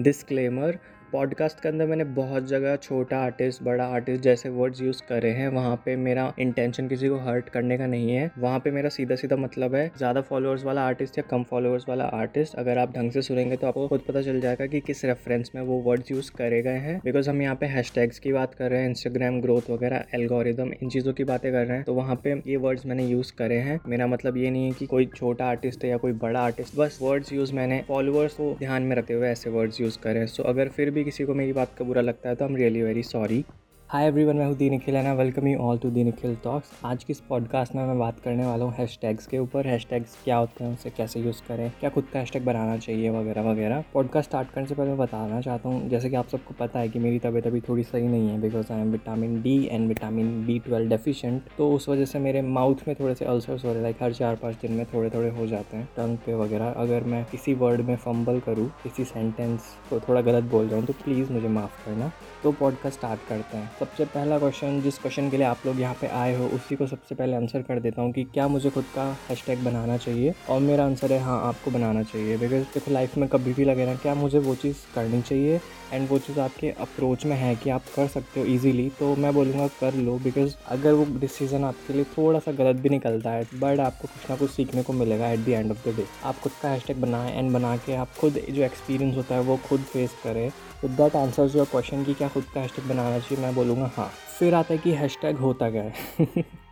Disclaimer podcast के अंदर मैंने बहुत जगह छोटा आर्टिस्ट बड़ा आर्टिस्ट जैसे वर्ड्स यूज़ करे हैं। वहाँ पे मेरा इंटेंशन किसी को हर्ट करने का नहीं है। वहाँ पे मेरा सीधा सीधा मतलब है, ज़्यादा फॉलोअर्स वाला आर्टिस्ट या कम फॉलोअर्स वाला आर्टिस्ट अगर आप ढंग से सुनेंगे तो आपको खुद पता चल जाएगा कि किस रेफरेंस में वो वर्ड्स यूज़ करे गए हैं। बिकॉज़ हम यहाँ पे हैशटैग्स की बात कर रहे हैं इंस्टाग्राम ग्रोथ वगैरह एल्गोरिदम इन चीज़ों की बातें कर रहे हैं। तो वहाँ पे ये वर्ड्स मैंने यूज़ करे हैं। मेरा मतलब ये नहीं है कि कोई छोटा आर्टिस्ट है या कोई बड़ा आर्टिस्ट बस वर्ड्स यूज़ मैंने फॉलोअर्स को ध्यान में रखते हुए ऐसे वर्ड्स यूज़ करें सो अगर फिर भी किसी को मेरी बात का बुरा लगता है तो I am really very sorry hi everyone मैं हूँ the Nikhil and welcome you all to the Nikhil talks आज की इस पॉडकास्ट में मैं बात करने वाला हूँ हैशटैग्स के ऊपर. हैशटैग्स क्या होते हैं, उसे कैसे यूज़ करें, क्या खुद का हैशटैग बनाना चाहिए वगैरह वगैरह. पॉडकास्ट स्टार्ट करने से पहले मैं बताना चाहता हूँ, जैसे कि आप सबको पता है कि मेरी तबीयत अभी थोड़ी सही नहीं है because I am vitamin D and vitamin B twelve deficient तो उस वजह से मेरे माउथ में थोड़े से अल्सर्स हो रहे लाइक हर चार पाँच दिन में थोड़े थोड़े हो जाते हैं, टंग पे वगैरह. अगर मैं किसी वर्ड में फंबल करूँ, किसी सेंटेंस को थोड़ा गलत बोल रहा हूँ तो प्लीज़ मुझे माफ़ करना. तो पॉडकास्ट स्टार्ट करते हैं. सबसे पहला क्वेश्चन जिस क्वेश्चन के लिए आप लोग यहाँ पे आए हो, उसी को सबसे पहले आंसर कर देता हूँ कि क्या मुझे खुद का हैशटैग बनाना चाहिए? और मेरा आंसर है हाँ आपको बनाना चाहिए। बिकॉज़ देखो लाइफ में कभी भी लगे ना, क्या मुझे वो चीज़ करनी चाहिए? एंड वो चीज़ आपके अप्रोच में है कि आप कर सकते हो ईजीली तो मैं बोलूँगा कर लो। बिकॉज़ अगर वो डिसीज़न आपके लिए थोड़ा सा गलत भी निकलता है बट आपको कुछ ना कुछ सीखने को मिलेगा at the end of the day आप खुद का हैशटैग बनाएँ एंड बना के आप खुद जो एक्सपीरियंस होता है, वो खुद फेस करें। तो दैट आंसर्स योर क्वेश्चन कि क्या खुद का हैशटैग बनाना चाहिए, मैं बोलूँगा हाँ। फिर आता है कि हैशटैग होता क्या है?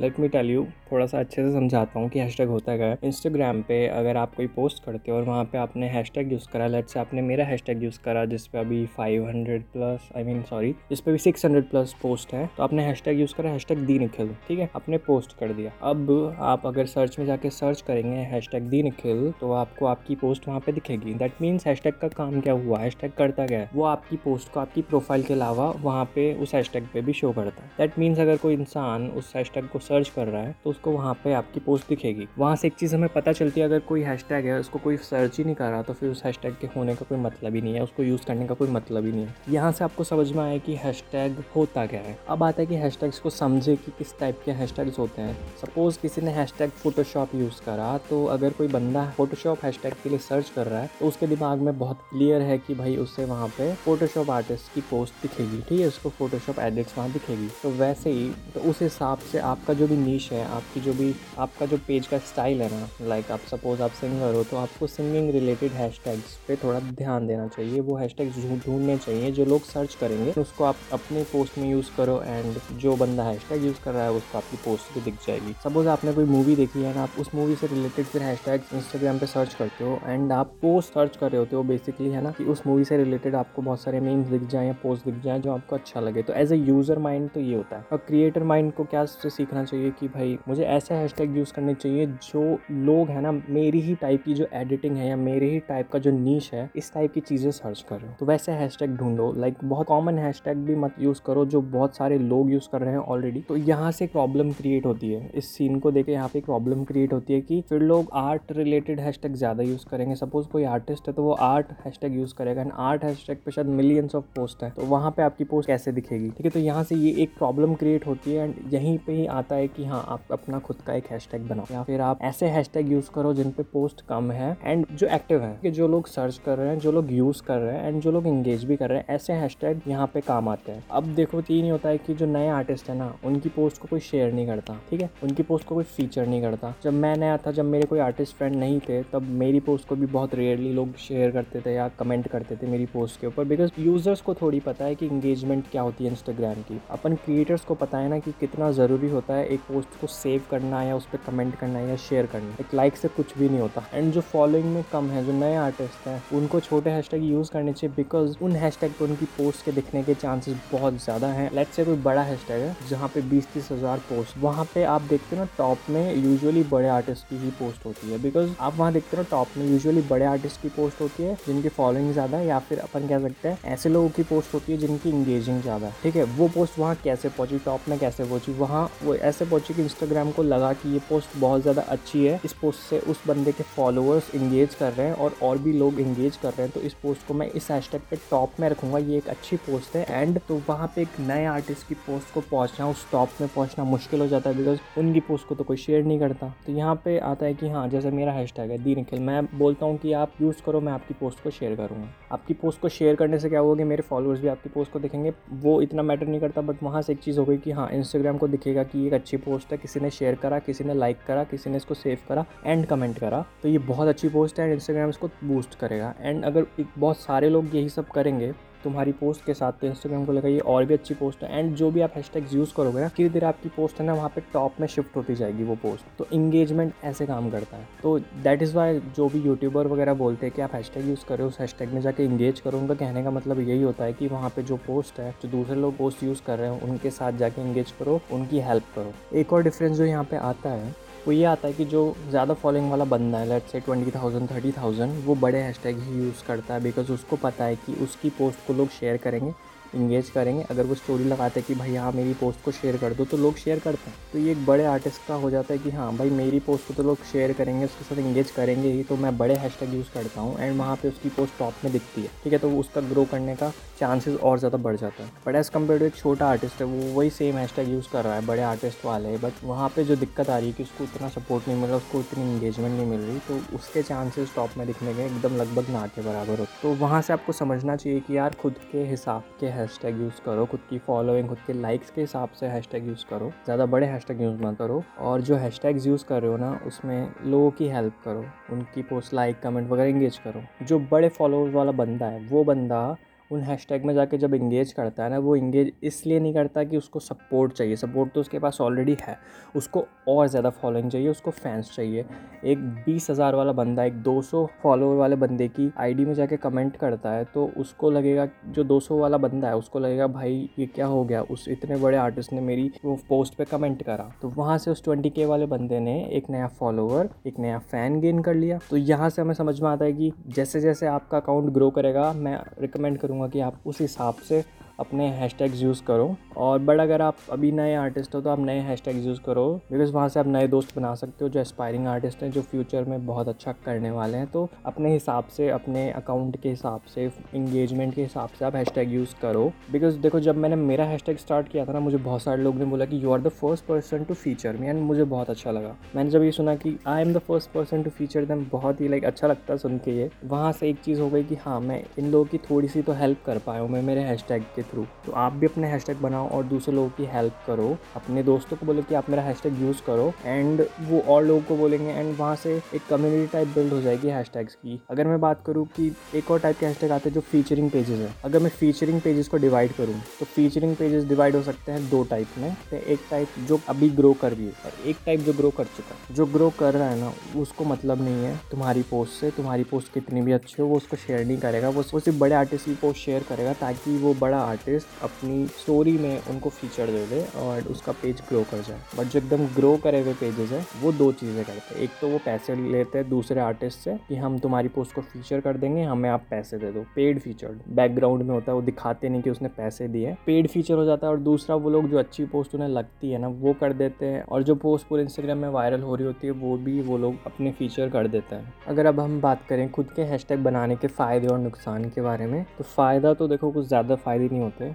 लेट मी टेल यू थोड़ा सा अच्छे से समझाता हूँ कि हैशटैग होता क्या है। इंस्टाग्राम पे अगर आप कोई पोस्ट करते हो और वहाँ पे आपने हैशटैग यूज़ करा लेट से आपने मेरा हैशटैग यूज़ करा, जिस पे अभी 500 प्लस आई मीन सॉरी जिस पे भी 600 प्लस पोस्ट है तो आपने हैशटैग यूज़ करा हैशटैग दी निखिल ठीक है? आपने पोस्ट कर दिया। अब आप अगर सर्च में जाके सर्च करेंगे हैशटैग दी निखिल तो आपको आपकी पोस्ट वहाँ पे दिखेगी। दैट मीन्स हैशटैग का काम क्या हुआ? हैशटैग करता क्या है? वो आपकी पोस्ट को आपकी प्रोफ़ाइल के अलावा वहाँ पे उस हैशटैग पे भी शो करता है। दैट मीन्स अगर कोई इंसान उस हैशटैग को सर्च कर रहा है तो उसको वहाँ पे आपकी पोस्ट दिखेगी। वहाँ से एक चीज़ हमें पता चलती है, अगर कोई हैशटैग है, उसको कोई सर्च ही नहीं कर रहा तो फिर उस हैशटैग के होने का कोई मतलब ही नहीं है, उसको यूज़ करने का कोई मतलब ही नहीं है। यहाँ से आपको समझ में आया कि हैशटैग होता क्या है। अब आता है कि हैशटैग्स को समझे कि किस टाइप के हैशटैग्स होते हैं। सपोज़ किसी ने हैशटैग फोटोशॉप यूज़ करा तो अगर कोई बंदा फोटोशॉप हैशटैग के लिए सर्च कर रहा है तो उसके दिमाग में बहुत क्लियर है कि भाई उससे वहाँ पे फोटोशॉप आर्टिस्ट की पोस्ट दिखेगी, ठीक है? उसको फोटोशॉप एडिट्स वहाँ दिखेगी। तो वैसे ही तो उस हिसाब से आपका जो भी नीच है, आपकी जो भी, आपका जो पेज का स्टाइल है ना लाइक आप सपोज़ आप सिंगर हो तो आपको सिंगिंग रिलेटेड हैश हैशटैग्स पे थोड़ा ध्यान देना चाहिए। वो हैश हैशटैग्स ढूँढने चाहिए, जो लोग सर्च करेंगे तो उसको आप अपने पोस्ट में यूज़ करो एंड जो बंदा हैशटैग यूज़ कर रहा है, उसको आपकी पोस्ट भी दिख जाएगी। सपोज़ आपने कोई मूवी देखी है ना आप उस मूवी से रिलेटेड फिर हैशटैग इंस्टाग्राम पे सर्च करते हो एंड आप पोस्ट सर्च कर रहे होते हो बेसिकली है ना, कि उस मूवी से रिलेटेड आपको बहुत सारे मीम्स दिख जाए या पोस्ट दिख जाए जो आपको अच्छा लगे। तो एज ए यूज़र माइंड तो ये होता है। और क्रिएटर माइंड को क्या सीखना चाहिए कि भाई मुझे ऐसे हैशटैग यूज़ करने चाहिए जो लोग हैं ना, मेरी ही टाइप की जो एडिटिंग है या मेरे ही टाइप का जो नीच है, इस टाइप की चीज़ें सर्च कर तो वैसे हैशटैग ढूंढो लाइक बहुत कॉमन हैशटैग भी मत यूज़ करो जो बहुत सारे लोग यूज़ कर रहे हैं ऑलरेडी तो यहाँ से प्रॉब्लम क्रिएट होती है। इस सीन को देखे यहाँ पे प्रॉब्लम क्रिएट होती है कि फिर लोग आर्ट रिलेटेड हैशटैग ज़्यादा यूज़ करेंगे। सपोज़ कोई आर्टिस्ट है तो वो आर्ट हैशटैग यूज़ करेगा एंड आर्ट हैशटैग पे शायद मिलियंस ऑफ़ पोस्ट है। तो वहाँ पे आपकी पोस्ट कैसे दिखेगी? ठीक है तो यहाँ से ये एक प्रॉब्लम क्रिएट होती है एंड यहीं पे ही आता है कि हाँ आप अपना खुद का एक हैशटैग बनाओ। या फिर आप ऐसे हैशटैग यूज़ करो जिन पे पोस्ट कम है एंड जो एक्टिव है। कि जो लोग सर्च कर रहे हैं, जो लोग यूज़ कर रहे हैं एंड जो लोग इंगेज भी कर रहे हैं, ऐसे हैशटैग यहाँ पे काम आते हैं। अब देखो तीन ही होता है कि जो नए आर्टिस्ट है ना, उनकी पोस्ट को कोई शेयर नहीं करता, ठीक है? उनकी पोस्ट को कोई फीचर नहीं करता। जब मैं नया था, जब मेरे कोई आर्टिस्ट फ्रेंड नहीं थे, तब मेरी पोस्ट को भी बहुत रेयरली लोग शेयर करते थे या कमेंट करते थे मेरी पोस्ट के ऊपर। बिकॉज़ यूज़र्स को थोड़ी पता है कि इंगेजमेंट क्या होती है इंस्टाग्राम की। अपन क्रिएटर्स को पता है ना कि कितना ज़रूरी होता है, एक पोस्ट को सेव करना या उस पर कमेंट करना या शेयर करना। एक लाइक से कुछ भी नहीं होता। एंड जो फॉलोइंग में कम है, जो नए आर्टिस्ट हैं, उनको छोटे हैशटैग यूज़ करने चाहिए बिकॉज़ उन हैशटैग पर उनकी पोस्ट के दिखने के चांसेस बहुत ज़्यादा हैं। लेट से कोई बड़ा हैशटैग है, जहाँ पे बीस तीस हज़ार पोस्ट वहाँ पे आप देखते हो ना टॉप में यूजुअली बड़े आर्टिस्ट की ही पोस्ट होती है। बिकॉज़ आप वहाँ देखते हो ना टॉप में यूजुअली बड़े आर्टिस्ट की पोस्ट होती है, जिनकी फॉलोइंग ज़्यादा है या फिर अपन कह सकते हैं, ऐसे लोगों की पोस्ट होती है जिनकी इंगेजिंग ज़्यादा है। ठीक है, वो पोस्ट वहाँ कैसे पहुँची टॉप में कैसे पहुँची, वहाँ वो ऐसे पहुँची कि इंस्टाग्राम को लगा कि ये पोस्ट बहुत ज़्यादा अच्छी है। इस पोस्ट से उस बंदे के फॉलोअर्स इंगेज कर रहे हैं और और भी लोग इंगेज कर रहे हैं। तो इस पोस्ट को मैं इस हैशटैग पे टॉप में रखूँगा। ये एक अच्छी पोस्ट है। एंड तो वहाँ पे एक नए आर्टिस्ट की पोस्ट को पहुँचना, उस टॉप में पहुँचना मुश्किल हो जाता है बिकॉज़ उनकी पोस्ट को तो कोई शेयर नहीं करता। तो यहाँ पे आता है कि हाँ जैसे मेरा हैशटैग है दी निखिल मैं बोलता हूँ कि आप यूज़ करो, मैं आपकी पोस्ट को शेयर करूँगा। आपकी पोस्ट को शेयर करने से क्या होगा कि मेरे फॉलोअर्स भी आपकी पोस्ट को देखेंगे? वो इतना मैटर नहीं करता बट वहाँ से एक चीज़ हो गई कि हाँ इंस्टाग्राम को दिखेगा कि एक अच्छी पोस्ट है। किसी ने शेयर करा, किसी ने लाइक करा, किसी ने इसको सेव करा एंड कमेंट करा। तो ये बहुत अच्छी पोस्ट है एंड इंस्टाग्राम इसको बूस्ट करेगा। एंड अगर बहुत सारे लोग यही सब करेंगे तुम्हारी पोस्ट के साथ तो इंस्टाग्राम को लगा ये और भी अच्छी पोस्ट है। एंड जो भी आप हैशटैग्स यूज़ करोगे ना धीरे धीरे आपकी पोस्ट है ना, वहाँ पे टॉप में शिफ्ट होती जाएगी वो पोस्ट तो इंगेजमेंट ऐसे काम करता है। तो दैट इज़ वाई जो भी यूट्यूबर वगैरह बोलते हैं कि आप हैशटैग यूज़ करो, उस हैशटैग में जाके इंगेज करो। उनका कहने का मतलब यही होता है कि वहाँ पर जो पोस्ट है, जो दूसरे लोग पोस्ट यूज़ कर रहे हैं, उनके साथ जाके इंगेज करो, उनकी हेल्प करो। एक और डिफरेंस जो यहाँ पे आता है वो ये आता है कि जो ज़्यादा फॉलोइंग वाला बंदा है लेट से ट्वेंटी थाउज़ेंड थर्टी थाउज़ेंड वो बड़े हैशटैग ही यूज़ करता है बिकॉज़ उसको पता है कि उसकी पोस्ट को लोग शेयर करेंगे। इंगेज करेंगे, अगर वो स्टोरी लगाते हैं कि भाई हाँ मेरी पोस्ट को शेयर कर दो तो लोग शेयर करते हैं। तो ये एक बड़े आर्टिस्ट का हो जाता है कि हाँ भाई मेरी पोस्ट को तो लोग शेयर करेंगे, उसके साथ इंगेज करेंगे ही तो मैं बड़े हैशटैग यूज़ करता हूँ एंड वहाँ पे उसकी पोस्ट टॉप में दिखती है। ठीक है तो उसका ग्रो करने का चांसेस और ज़्यादा बढ़ जाता है। बट एज़ कंपेयर टू एक छोटा आर्टिस्ट है, वो वही सेम हैशटैग यूज़ कर रहा है, बड़े आर्टिस्ट वाले। बट वहाँ पर जो दिक्कत आ रही है कि उसको उतना सपोर्ट नहीं मिल रहा, उसको उतनी इंगेजमेंट नहीं मिल रही तो उसके चांसेस टॉप में दिखने के एकदम लगभग ना के बराबर हो। तो वहाँ से आपको समझना चाहिए कि यार खुद के हिसाब के हैशटैग यूज़ करो, खुद की फॉलोइंग खुद के लाइक्स के हिसाब से हैशटैग यूज़ करो। ज़्यादा बड़े हैशटैग यूज़ मत करो और जो हैशटैग्स यूज़ कर रहे हो ना, उसमें लोगों की हेल्प करो। उनकी पोस्ट लाइक कमेंट वगैरह इंगेज करो। जो बड़े फॉलोअर्स वाला बंदा है, वो बंदा उन हैशटैग में जाके जब इंगेज करता है ना, वो इंगेज इसलिए नहीं करता कि उसको सपोर्ट चाहिए। सपोर्ट तो उसके पास ऑलरेडी है। उसको और ज़्यादा फॉलोइंग चाहिए, उसको फैंस चाहिए। एक बीस हज़ार वाला बंदा, एक दो सौ फॉलोअर वाले बंदे की आईडी में जाके कमेंट करता है तो उसको लगेगा जो दो सौ वाला बंदा है, उसको लगेगा, भाई, ये क्या हो गया? उस इतने बड़े आर्टिस्ट ने मेरी वो पोस्ट पर कमेंट करा। तो वहाँ से उस ट्वेंटी के वाले बंदे ने एक नया फॉलोअर एक नया फ़ैन गेन कर लिया। तो यहाँ से हमें समझ में आता है कि जैसे जैसे आपका अकाउंट ग्रो करेगा, मैं रिकमेंड करूँगा करूँगा कि आप उस हिसाब से अपने हैशटैग्स यूज़ करो। और बट अगर आप अभी नए आर्टिस्ट हो तो आप नए हैशटैग्स यूज़ करो। बिकॉज़ वहाँ से आप नए दोस्त बना सकते हो, जो एस्पायरिंग आर्टिस्ट हैं, जो फ्यूचर में बहुत अच्छा करने वाले हैं। तो अपने हिसाब से, अपने अकाउंट के हिसाब से इंगेजमेंट के हिसाब से आप हैशटैग यूज़ करो। बिकॉज़ देखो, जब मैंने मेरा हैशटैग स्टार्ट किया था ना, मुझे बहुत सारे लोग ने बोला कि you are the first person to feature me and मुझे बहुत अच्छा लगा। मैंने जब ये सुना कि I am the first person to feature them बहुत ही लाइक अच्छा लगता है सुन के ये। वहाँ से एक चीज़ हो गई कि हाँ मैं इन लोगों की थोड़ी सी तो हेल्प कर पाया हूँ मैं मेरे हैशटैग के थ्रू तो आप भी अपने हैशटैग बनाओ और दूसरे लोगों की हेल्प करो। अपने दोस्तों को बोलो कि आप मेरा हैशटैग यूज़ करो एंड वो और लोगों को बोलेंगे एंड वहाँ से एक कम्युनिटी टाइप बिल्ड हो जाएगी हैशटैग्स की। अगर मैं बात करूँ कि एक और टाइप के हैशटैग आते हैं जो फीचरिंग पेजेस है। अगर मैं फीचरिंग पेजेस को डिवाइड करूँ तो फीचरिंग पेजेस डिवाइड हो सकते हैं दो टाइप में। तो एक टाइप जो अभी ग्रो कर रही है और एक टाइप जो ग्रो कर चुका है। जो ग्रो कर रहा है ना, उसको मतलब नहीं है तुम्हारी पोस्ट से। तुम्हारी पोस्ट कितनी भी अच्छी हो, वो उसको शेयर नहीं करेगा। वो सिर्फ़ बड़े आर्टिस्ट की पोस्ट शेयर करेगा ताकि वो बड़ा आर्टिस्ट अपनी स्टोरी में उनको फीचर दे दे और उसका पेज ग्रो कर जाए। बट जो एकदम ग्रो करे हुए पेजेस है, वो दो चीज़ें करते हैं। एक तो वो पैसे लेते हैं दूसरे आर्टिस्ट से कि हम तुम्हारी पोस्ट को फीचर कर देंगे, हमें आप पैसे दे दो। पेड फीचर बैकग्राउंड में होता है, वो दिखाते नहीं कि उसने पैसे दिए। पेड फीचर हो जाता है और दूसरा वो लोग जो अच्छी पोस्ट उन्हें लगती है ना, वो कर देते हैं। और जो पोस्ट पूरे इंस्टाग्राम में वायरल हो रही होती है, वो भी वो लोग अपने फीचर कर देते हैं। अगर अब हम बात करें खुद के हैशटैग बनाने के फ़ायदे और नुकसान के बारे में तो फ़ायदा तो देखो कुछ ज़्यादा फ़ायदे नहीं होते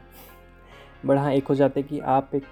बट हाँ एक हो जाता है कि आप एक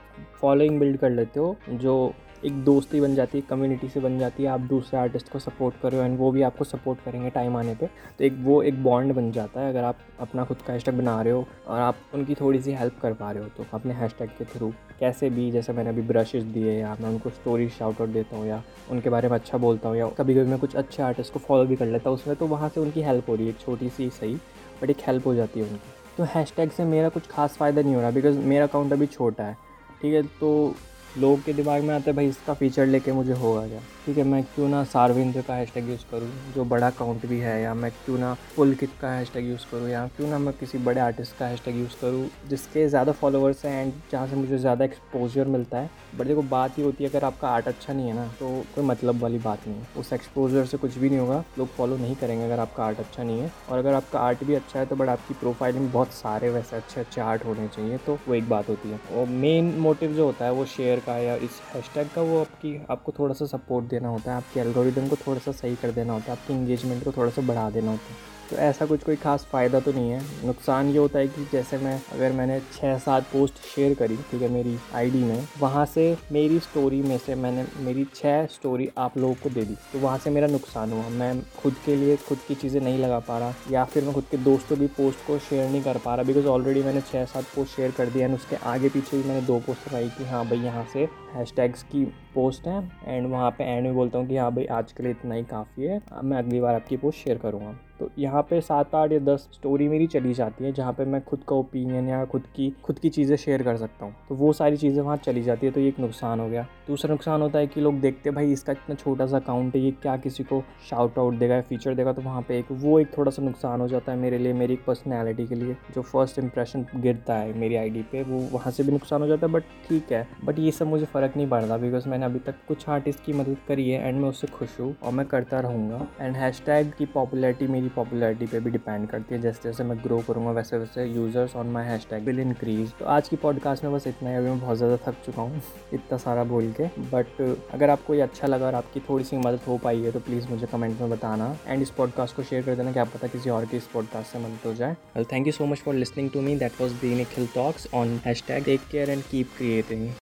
फॉलोइंग बिल्ड कर लेते हो, जो एक दोस्ती बन जाती है कम्युनिटी से बन जाती है, आप दूसरे आर्टिस्ट को सपोर्ट करो एंड वो भी आपको सपोर्ट करेंगे टाइम आने पे तो एक वो एक बॉन्ड बन जाता है, अगर आप अपना खुद का हैशटैग बना रहे हो, और आप उनकी थोड़ी सी हेल्प कर पा रहे हो तो अपने हैशटैग के थ्रू कैसे भी, जैसे मैंने अभी ब्रशेज दिए, या मैं उनको स्टोरी शाउट आउट देता हूँ, या उनके बारे में अच्छा बोलता हूँ, या कभी कभी मैं कुछ अच्छे आर्टिस्ट को फॉलो भी कर लेता हूँ, उसमें तो वहाँ से उनकी हेल्प हो रही है, एक छोटी सी सही बट एक हेल्प हो जाती है उनकी। तो हैशटैग से मेरा कुछ खास फ़ायदा नहीं हो रहा बिकॉज़ मेरा अकाउंट अभी छोटा है, ठीक है? तो लोगों के दिमाग में आता है, भाई, इसका फ़ीचर लेके मुझे होगा क्या ठीक है, मैं क्यों ना सार्विंद्र का हैशटैग यूज़ करूँ, जो बड़ा अकाउंट भी है, या मैं क्यों ना पुलकित का हैशटैग यूज़ करूँ, या क्यों ना मैं किसी बड़े आर्टिस्ट का हैशटैग यूज़ करूँ, जिसके ज़्यादा फॉलोअर्स हैं एंड जहाँ से मुझे ज़्यादा एक्सपोजर मिलता है। बट देखो, बात ही होती है, अगर आपका आर्ट अच्छा नहीं है ना तो कोई मतलब वाली बात नहीं है। उस एक्सपोजर से कुछ भी नहीं होगा, लोग फॉलो नहीं करेंगे अगर आपका आर्ट अच्छा नहीं है। और अगर आपका आर्ट भी अच्छा है तो बट आपकी प्रोफ़ाइल में बहुत सारे वैसे अच्छे अच्छे आर्ट होने चाहिए तो वो एक बात होती है। और मेन मोटिव जो होता है, वो शेयर का या इस हैशटैग का वो आपकी, आपको थोड़ा सा सपोर्ट देना होता है, आपके एल्गोरिदम को थोड़ा सा सही कर देना होता है, आपकी इंगेजमेंट को थोड़ा सा बढ़ा देना होता है। तो ऐसा कुछ कोई खास फ़ायदा तो नहीं है। नुकसान ये होता है कि जैसे मैं, अगर मैंने छः सात पोस्ट शेयर करी, ठीक है, मेरी आईडी में, वहाँ से मेरी स्टोरी में से मैंने, मेरी छः स्टोरी आप लोगों को दे दी। तो वहाँ से मेरा नुकसान हुआ। मैं खुद के लिए खुद की चीज़ें नहीं लगा पा रहा, या फिर मैं खुद के दोस्तों की पोस्ट को शेयर नहीं कर पा रहा बिकॉज़ ऑलरेडी मैंने छः सात पोस्ट शेयर कर दिया एंड उसके आगे पीछे भी मैंने दो पोस्ट लगाई कि हाँ भाई, यहाँ से हैशटैग्स की पोस्ट है एंड वहाँ पे एंड में बोलता हूँ कि हाँ भाई, आज के लिए इतना ही काफ़ी है मैं अगली बार आपकी पोस्ट शेयर करूँगा। तो यहाँ पे सात आठ या दस स्टोरी मेरी चली जाती है, जहाँ पे मैं खुद का ओपिनियन या खुद की खुद की चीज़ें शेयर कर सकता हूँ। तो वो सारी चीज़ें वहाँ चली जाती है तो ये एक नुकसान हो गया। दूसरा नुकसान होता है कि लोग देखते भाई, इसका इतना छोटा सा अकाउंट है, ये क्या किसी को शाउट आउट देगा या फीचर देगा? तो वहाँ पर एक, वो एक थोड़ा सा नुकसान हो जाता है मेरे लिए, मेरी एक पर्सनैलिटी के लिए, जो फ़र्स्ट इंप्रेशन गिरता है मेरी आईडी पे, वो वहाँ से भी नुकसान हो जाता है बट ठीक है। बट ये सब मुझे फ़र्क नहीं पड़ता बिकॉज़ मैंने अभी तक कुछ आर्टिस्ट की मदद करी है एंड मैं उससे खुश हूँ, और मैं करता रहूँगा। एंड हैश की पॉपुलरिटी मेरी पॉपुलैरिटी पे भी डिपेंड करती है। जैसे जैसे मैं ग्रो करूँगा, वैसे वैसे users on my hashtag will increase तो आज की पॉडकास्ट में बस इतना ही। अभी मैं बहुत ज़्यादा थक चुका हूँ, इतना सारा बोल के। बट अगर आपको ये अच्छा लगा और आपकी थोड़ी सी मदद हो पाई है तो प्लीज़ मुझे कमेंट में बताना। एंड इस पॉडकास्ट को शेयर कर देना क्या पता किसी और की इस पॉडकास्ट से मदद हो जाए। Well thank you so much for listening to me that was the Nikhil talks on hashtag take care and keep creating